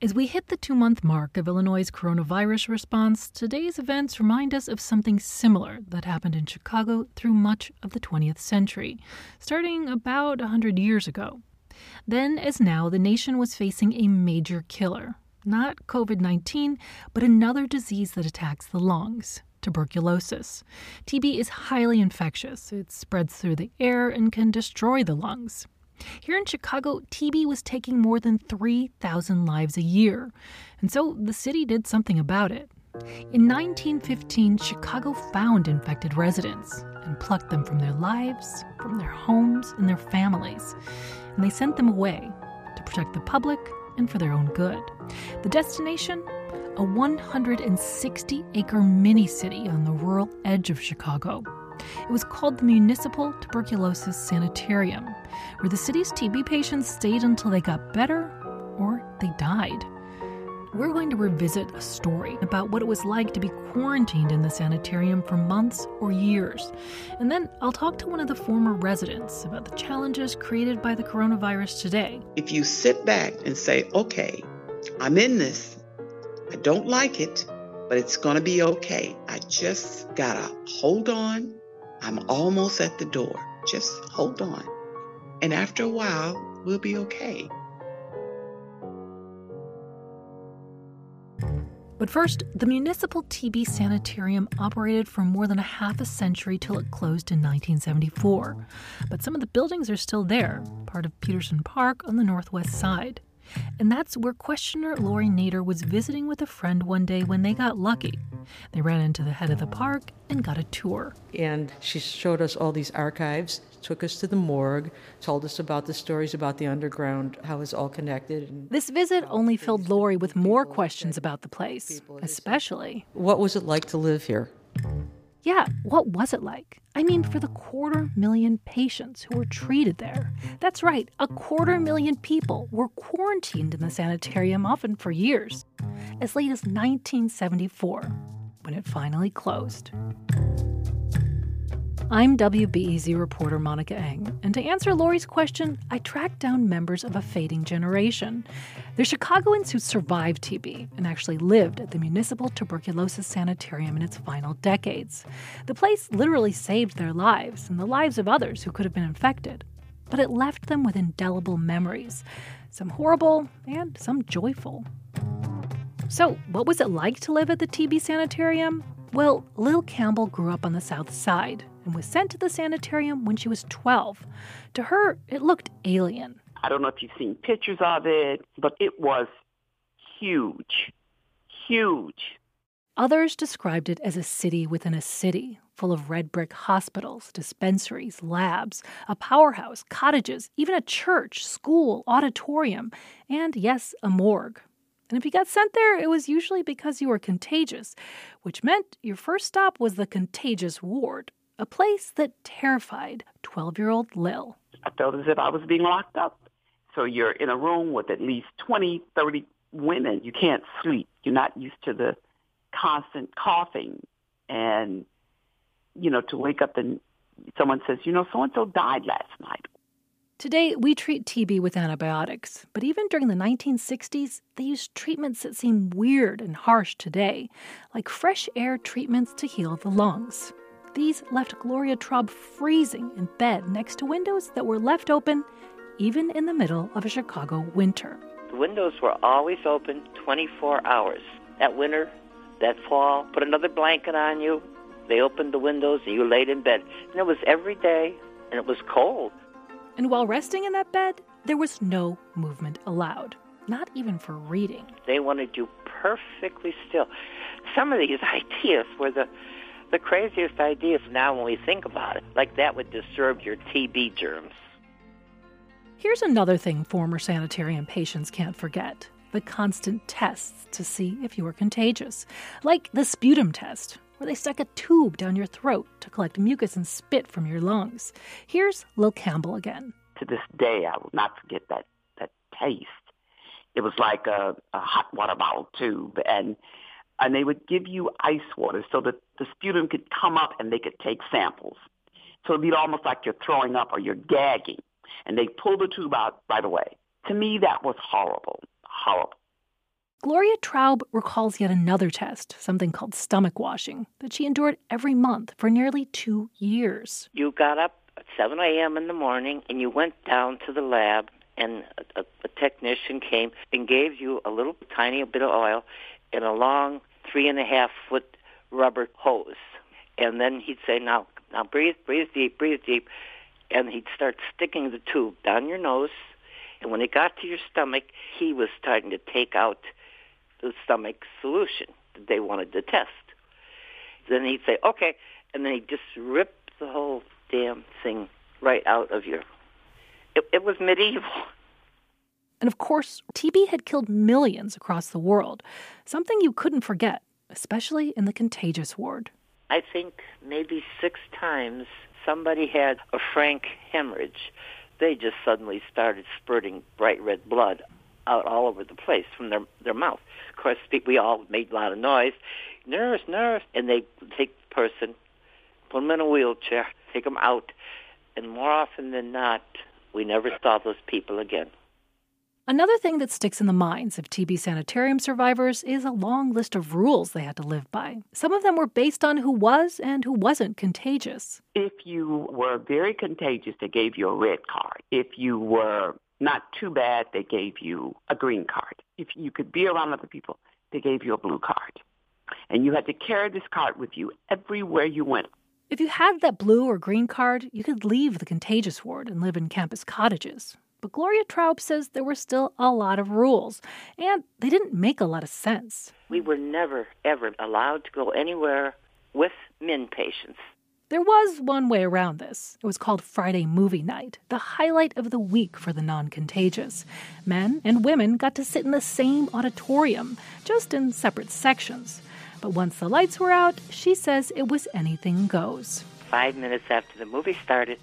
As we hit the two month mark of Illinois' coronavirus response, today's events remind us of something similar that happened in Chicago through much of the 20th century, starting about 100 years ago. Then, as now, the nation was facing a major killer. Not COVID 19, but another disease that attacks the lungs tuberculosis. TB is highly infectious, it spreads through the air and can destroy the lungs. Here in Chicago, TB was taking more than 3,000 lives a year, and so the city did something about it. In 1915, Chicago found infected residents and plucked them from their lives, from their homes, and their families, and they sent them away to protect the public and for their own good. The destination? A 160 acre mini city on the rural edge of Chicago. It was called the Municipal Tuberculosis Sanitarium, where the city's TB patients stayed until they got better or they died. We're going to revisit a story about what it was like to be quarantined in the sanitarium for months or years. And then I'll talk to one of the former residents about the challenges created by the coronavirus today. If you sit back and say, okay, I'm in this, I don't like it, but it's going to be okay. I just got to hold on I'm almost at the door. Just hold on. And after a while, we'll be okay. But first, the Municipal TB Sanitarium operated for more than a half a century till it closed in 1974. But some of the buildings are still there, part of Peterson Park on the northwest side. And that's where questioner Lori Nader was visiting with a friend one day when they got lucky. They ran into the head of the park and got a tour. And she showed us all these archives, took us to the morgue, told us about the stories about the underground, how it's all connected. This visit only filled Lori with more questions about the place, especially what was it like to live here? Yeah, what was it like? I mean, for the quarter million patients who were treated there. That's right, a quarter million people were quarantined in the sanitarium, often for years, as late as 1974, when it finally closed. I'm WBEZ reporter Monica Eng, and to answer Lori's question, I tracked down members of a fading generation. They're Chicagoans who survived TB and actually lived at the Municipal Tuberculosis Sanitarium in its final decades. The place literally saved their lives and the lives of others who could have been infected, but it left them with indelible memories, some horrible and some joyful. So, what was it like to live at the TB Sanitarium? Well, Lil Campbell grew up on the South Side and was sent to the sanitarium when she was 12. To her, it looked alien. I don't know if you've seen pictures of it, but it was huge. Huge. Others described it as a city within a city, full of red brick hospitals, dispensaries, labs, a powerhouse, cottages, even a church, school, auditorium, and yes, a morgue. And if you got sent there, it was usually because you were contagious, which meant your first stop was the contagious ward a place that terrified 12 year old Lil. I felt as if I was being locked up. So you're in a room with at least 20, 30 women. You can't sleep. You're not used to the constant coughing. And, you know, to wake up and someone says, you know, so and so died last night. Today, we treat TB with antibiotics, but even during the 1960s, they used treatments that seem weird and harsh today, like fresh air treatments to heal the lungs. These left Gloria Traub freezing in bed next to windows that were left open even in the middle of a Chicago winter. The windows were always open 24 hours. That winter, that fall, put another blanket on you. They opened the windows and you laid in bed. And it was every day and it was cold. And while resting in that bed, there was no movement allowed, not even for reading. They wanted you perfectly still. Some of these ideas were the the craziest ideas now when we think about it. Like that would disturb your TB germs. Here's another thing former sanitarium patients can't forget the constant tests to see if you are contagious, like the sputum test, where they stuck a tube down your throat to collect mucus and spit from your lungs. Here's Lil Campbell again. To this day, I will not forget that, that taste. It was like a, a hot water bottle tube, and and they would give you ice water so that the sputum could come up and they could take samples. So it'd be almost like you're throwing up or you're gagging. And they pull the tube out right away. To me, that was horrible, horrible. Gloria Traub recalls yet another test, something called stomach washing, that she endured every month for nearly two years. You got up at 7 a.m. in the morning and you went down to the lab, and a, a, a technician came and gave you a little tiny bit of oil in a long three and a half foot rubber hose. And then he'd say, Now, now breathe, breathe deep, breathe deep. And he'd start sticking the tube down your nose. And when it got to your stomach, he was starting to take out the stomach solution that they wanted to test. Then he'd say, okay, and then he'd just rip the whole damn thing right out of your. It, it was medieval. And of course, TB had killed millions across the world, something you couldn't forget, especially in the contagious ward. I think maybe six times somebody had a frank hemorrhage. They just suddenly started spurting bright red blood out all over the place from their their mouth. Of course, we all made a lot of noise. Nurse, nurse, and they take the person, put them in a wheelchair, take them out, and more often than not, we never saw those people again. Another thing that sticks in the minds of TB sanitarium survivors is a long list of rules they had to live by. Some of them were based on who was and who wasn't contagious. If you were very contagious, they gave you a red card. If you were not too bad, they gave you a green card. If you could be around other people, they gave you a blue card. And you had to carry this card with you everywhere you went. If you had that blue or green card, you could leave the contagious ward and live in campus cottages. But Gloria Traub says there were still a lot of rules, and they didn't make a lot of sense. We were never, ever allowed to go anywhere with men patients. There was one way around this. It was called Friday Movie Night, the highlight of the week for the non contagious. Men and women got to sit in the same auditorium, just in separate sections. But once the lights were out, she says it was anything goes. Five minutes after the movie started,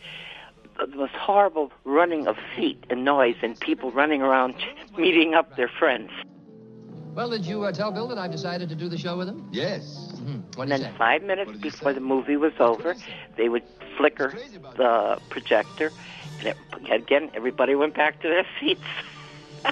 the most horrible running of feet and noise and people running around meeting up their friends. Well, did you uh, tell Bill that I've decided to do the show with him? Yes. Mm-hmm. And then five minutes before the movie was over, they would flicker the projector, and it, again, everybody went back to their seats.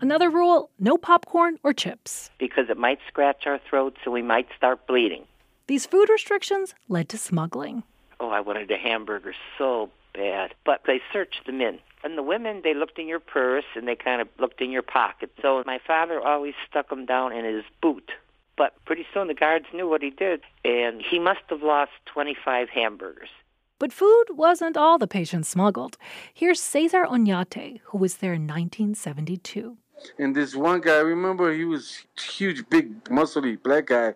Another rule no popcorn or chips. Because it might scratch our throats and we might start bleeding. These food restrictions led to smuggling. Oh, I wanted a hamburger so bad. But they searched the men. And the women, they looked in your purse and they kind of looked in your pocket. So my father always stuck them down in his boot. But pretty soon the guards knew what he did, and he must have lost 25 hamburgers. But food wasn't all the patients smuggled. Here's Cesar Oñate, who was there in 1972. And this one guy, I remember he was huge, big, muscly black guy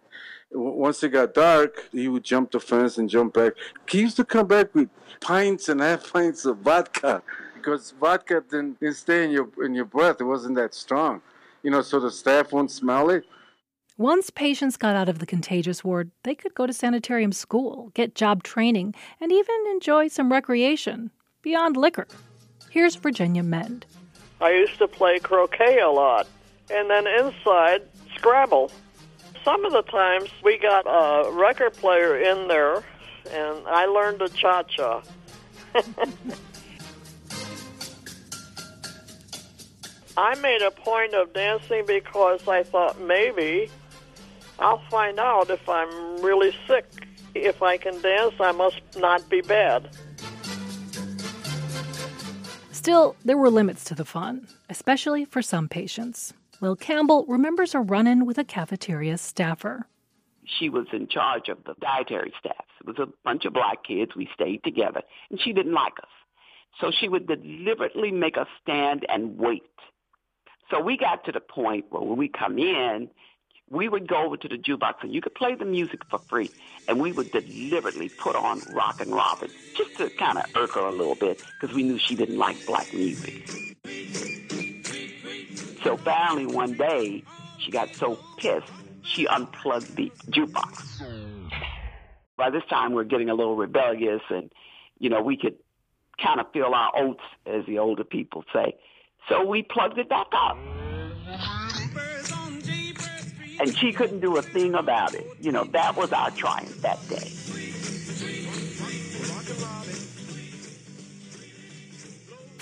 once it got dark, he would jump the fence and jump back. He used to come back with pints and half pints of vodka because vodka didn't, didn't stay in your in your breath. It wasn't that strong, you know, so the staff won't smell it. Once patients got out of the contagious ward, they could go to sanitarium school, get job training, and even enjoy some recreation beyond liquor. Here's Virginia Mend. I used to play croquet a lot, and then inside, Scrabble some of the times we got a record player in there, and I learned the cha cha. I made a point of dancing because I thought maybe I'll find out if I'm really sick. If I can dance, I must not be bad. Still, there were limits to the fun, especially for some patients. Lil Campbell remembers a run in with a cafeteria staffer. She was in charge of the dietary staff. It was a bunch of black kids. We stayed together, and she didn't like us. So she would deliberately make us stand and wait. So we got to the point where when we come in, we would go over to the jukebox and you could play the music for free. And we would deliberately put on Rockin' Robin just to kind of irk her a little bit because we knew she didn't like black music. So finally, one day, she got so pissed, she unplugged the jukebox. By this time, we're getting a little rebellious, and, you know, we could kind of feel our oats, as the older people say. So we plugged it back up. And she couldn't do a thing about it. You know, that was our triumph that day.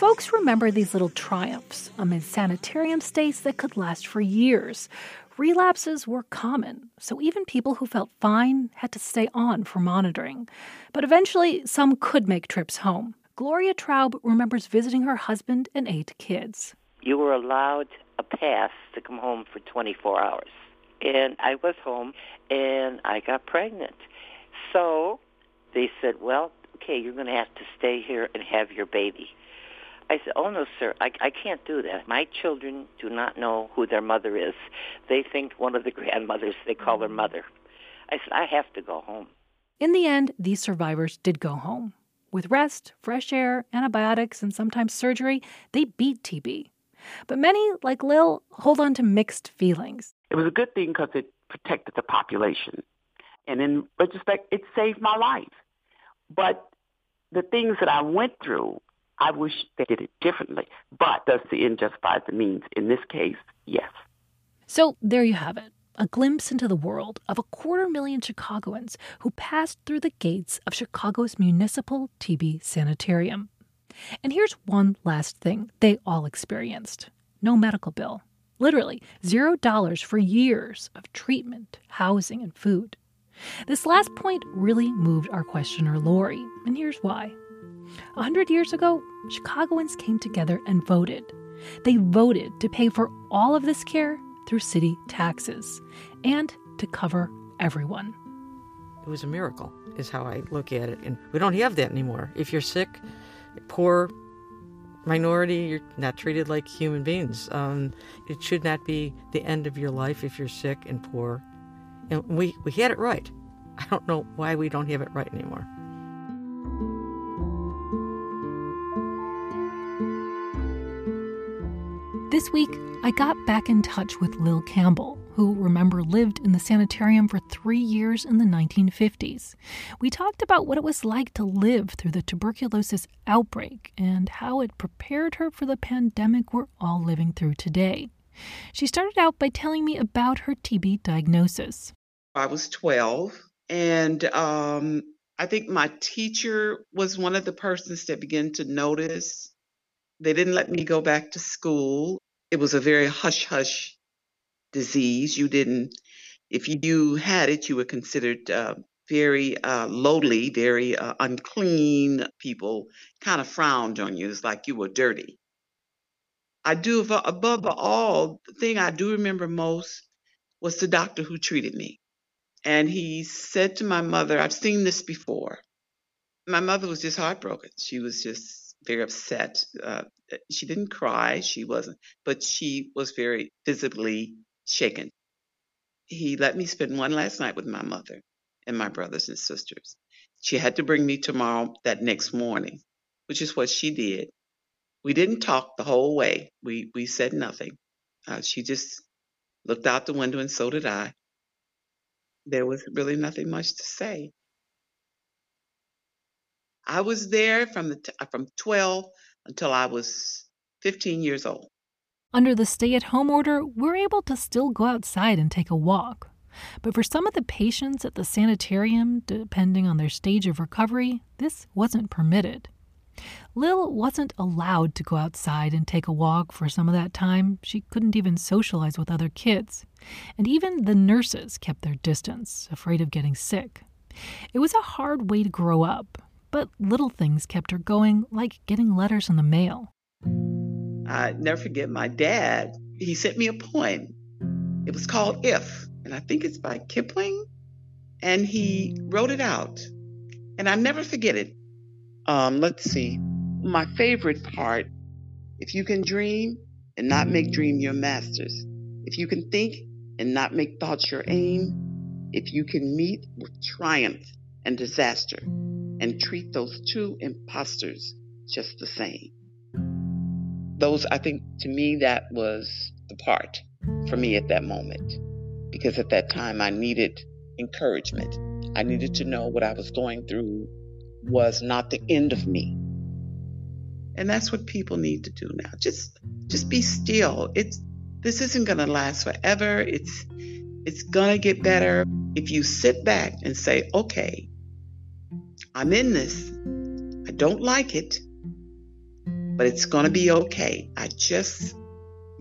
Folks remember these little triumphs amid sanitarium stays that could last for years. Relapses were common, so even people who felt fine had to stay on for monitoring. But eventually, some could make trips home. Gloria Traub remembers visiting her husband and eight kids. You were allowed a pass to come home for 24 hours. And I was home and I got pregnant. So they said, well, okay, you're going to have to stay here and have your baby. I said, oh, no, sir, I, I can't do that. My children do not know who their mother is. They think one of the grandmothers, they call her mm-hmm. mother. I said, I have to go home. In the end, these survivors did go home. With rest, fresh air, antibiotics, and sometimes surgery, they beat TB. But many, like Lil, hold on to mixed feelings. It was a good thing because it protected the population. And in retrospect, it saved my life. But the things that I went through, I wish they did it differently. But does the end justify the means? In this case, yes. So there you have it a glimpse into the world of a quarter million Chicagoans who passed through the gates of Chicago's municipal TB sanitarium. And here's one last thing they all experienced no medical bill. Literally, zero dollars for years of treatment, housing, and food. This last point really moved our questioner, Lori, and here's why. A hundred years ago, Chicagoans came together and voted. They voted to pay for all of this care through city taxes and to cover everyone. It was a miracle, is how I look at it. And we don't have that anymore. If you're sick, poor, minority, you're not treated like human beings. Um, it should not be the end of your life if you're sick and poor. And we, we had it right. I don't know why we don't have it right anymore. This week, I got back in touch with Lil Campbell, who, remember, lived in the sanitarium for three years in the 1950s. We talked about what it was like to live through the tuberculosis outbreak and how it prepared her for the pandemic we're all living through today. She started out by telling me about her TB diagnosis. I was 12, and um, I think my teacher was one of the persons that began to notice. They didn't let me go back to school it was a very hush hush disease. You didn't, if you had it, you were considered uh, very uh, lowly, very uh, unclean. People kind of frowned on you. It's like you were dirty. I do, above all, the thing I do remember most was the doctor who treated me. And he said to my mother, I've seen this before. My mother was just heartbroken. She was just very upset. Uh, she didn't cry, she wasn't, but she was very visibly shaken. He let me spend one last night with my mother and my brothers and sisters. She had to bring me tomorrow that next morning, which is what she did. We didn't talk the whole way. We we said nothing. Uh, she just looked out the window, and so did I. There was really nothing much to say. I was there from the t- uh, from 12 until I was 15 years old. Under the stay-at-home order, we're able to still go outside and take a walk. But for some of the patients at the sanitarium, depending on their stage of recovery, this wasn't permitted. Lil wasn't allowed to go outside and take a walk for some of that time. She couldn't even socialize with other kids. And even the nurses kept their distance, afraid of getting sick. It was a hard way to grow up, but little things kept her going, like getting letters in the mail. I never forget my dad. He sent me a poem. It was called If, and I think it's by Kipling. And he wrote it out. And I never forget it. Um, let's see. My favorite part if you can dream and not make dream your masters, if you can think and not make thoughts your aim, if you can meet with triumph and disaster, and treat those two imposters just the same. Those, I think, to me, that was the part for me at that moment. Because at that time, I needed encouragement. I needed to know what I was going through was not the end of me. And that's what people need to do now. Just just be still. It's this isn't going to last forever. It's it's going to get better if you sit back and say, "Okay, I'm in this. I don't like it, but it's going to be okay. I just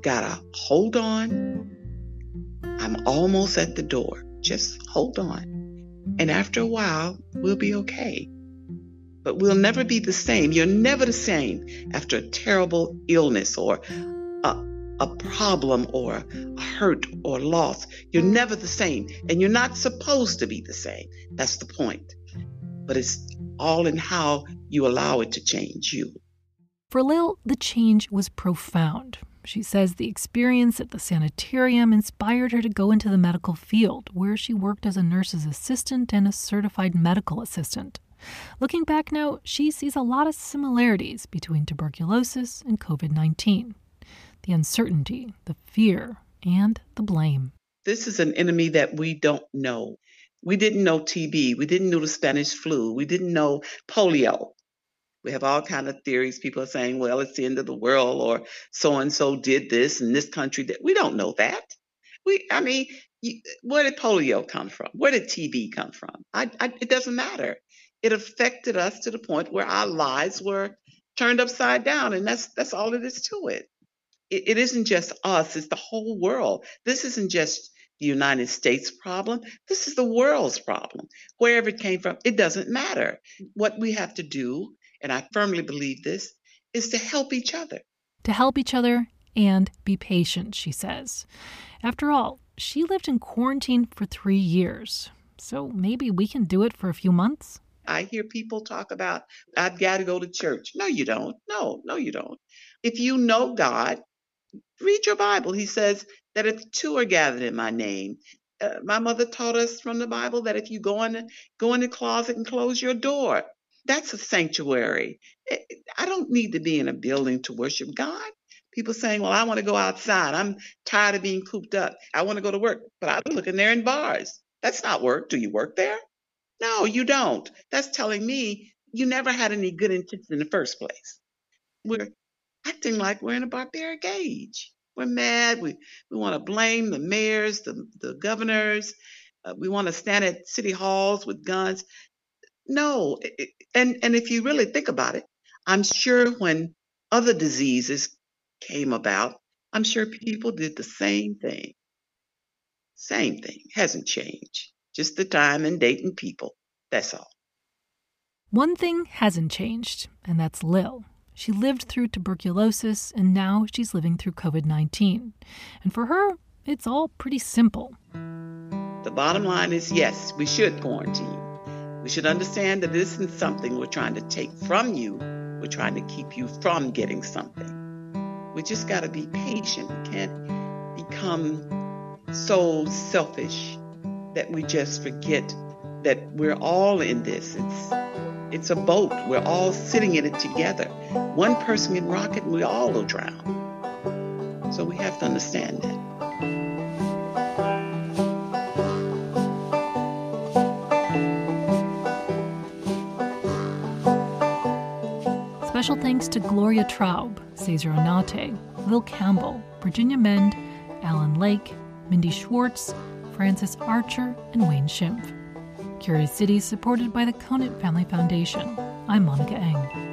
got to hold on. I'm almost at the door. Just hold on. And after a while, we'll be okay. But we'll never be the same. You're never the same after a terrible illness or a, a problem or a hurt or loss. You're never the same. And you're not supposed to be the same. That's the point. But it's all in how you allow it to change you. For Lil, the change was profound. She says the experience at the sanitarium inspired her to go into the medical field, where she worked as a nurse's assistant and a certified medical assistant. Looking back now, she sees a lot of similarities between tuberculosis and COVID 19 the uncertainty, the fear, and the blame. This is an enemy that we don't know. We didn't know TB. We didn't know the Spanish flu. We didn't know polio. We have all kind of theories. People are saying, well, it's the end of the world or so and so did this and this country did. We don't know that. We, I mean, where did polio come from? Where did TB come from? I, I, it doesn't matter. It affected us to the point where our lives were turned upside down, and that's that's all it is to it. It, it isn't just us; it's the whole world. This isn't just the United States problem. This is the world's problem. Wherever it came from, it doesn't matter. What we have to do and I firmly believe this, is to help each other. To help each other and be patient, she says. After all, she lived in quarantine for three years, so maybe we can do it for a few months. I hear people talk about, I've got to go to church. No, you don't. No, no, you don't. If you know God, read your Bible. He says that if two are gathered in my name, uh, my mother taught us from the Bible that if you go in, go in the closet and close your door, that's a sanctuary. Eh, I don't need to be in a building to worship God. People saying, Well, I want to go outside. I'm tired of being cooped up. I want to go to work, but I look in there in bars. That's not work. Do you work there? No, you don't. That's telling me you never had any good intentions in the first place. We're acting like we're in a barbaric age. We're mad. We, we want to blame the mayors, the, the governors. Uh, we want to stand at city halls with guns. No, and and if you really think about it, I'm sure when other diseases came about, I'm sure people did the same thing. Same thing hasn't changed. Just the time and date and people. That's all. One thing hasn't changed, and that's Lil. She lived through tuberculosis, and now she's living through COVID 19. And for her, it's all pretty simple. The bottom line is yes, we should quarantine. We should understand that this isn't something we're trying to take from you. We're trying to keep you from getting something. We just got to be patient. We can't become so selfish that we just forget that we're all in this. It's it's a boat. We're all sitting in it together. One person can rock it, and we all will drown. So we have to understand that. Special thanks to Gloria Traub, Cesar Onate, Lil Campbell, Virginia Mend, Alan Lake, Mindy Schwartz, Francis Archer, and Wayne Schimpf. Curious City is supported by the Conant Family Foundation. I'm Monica Eng.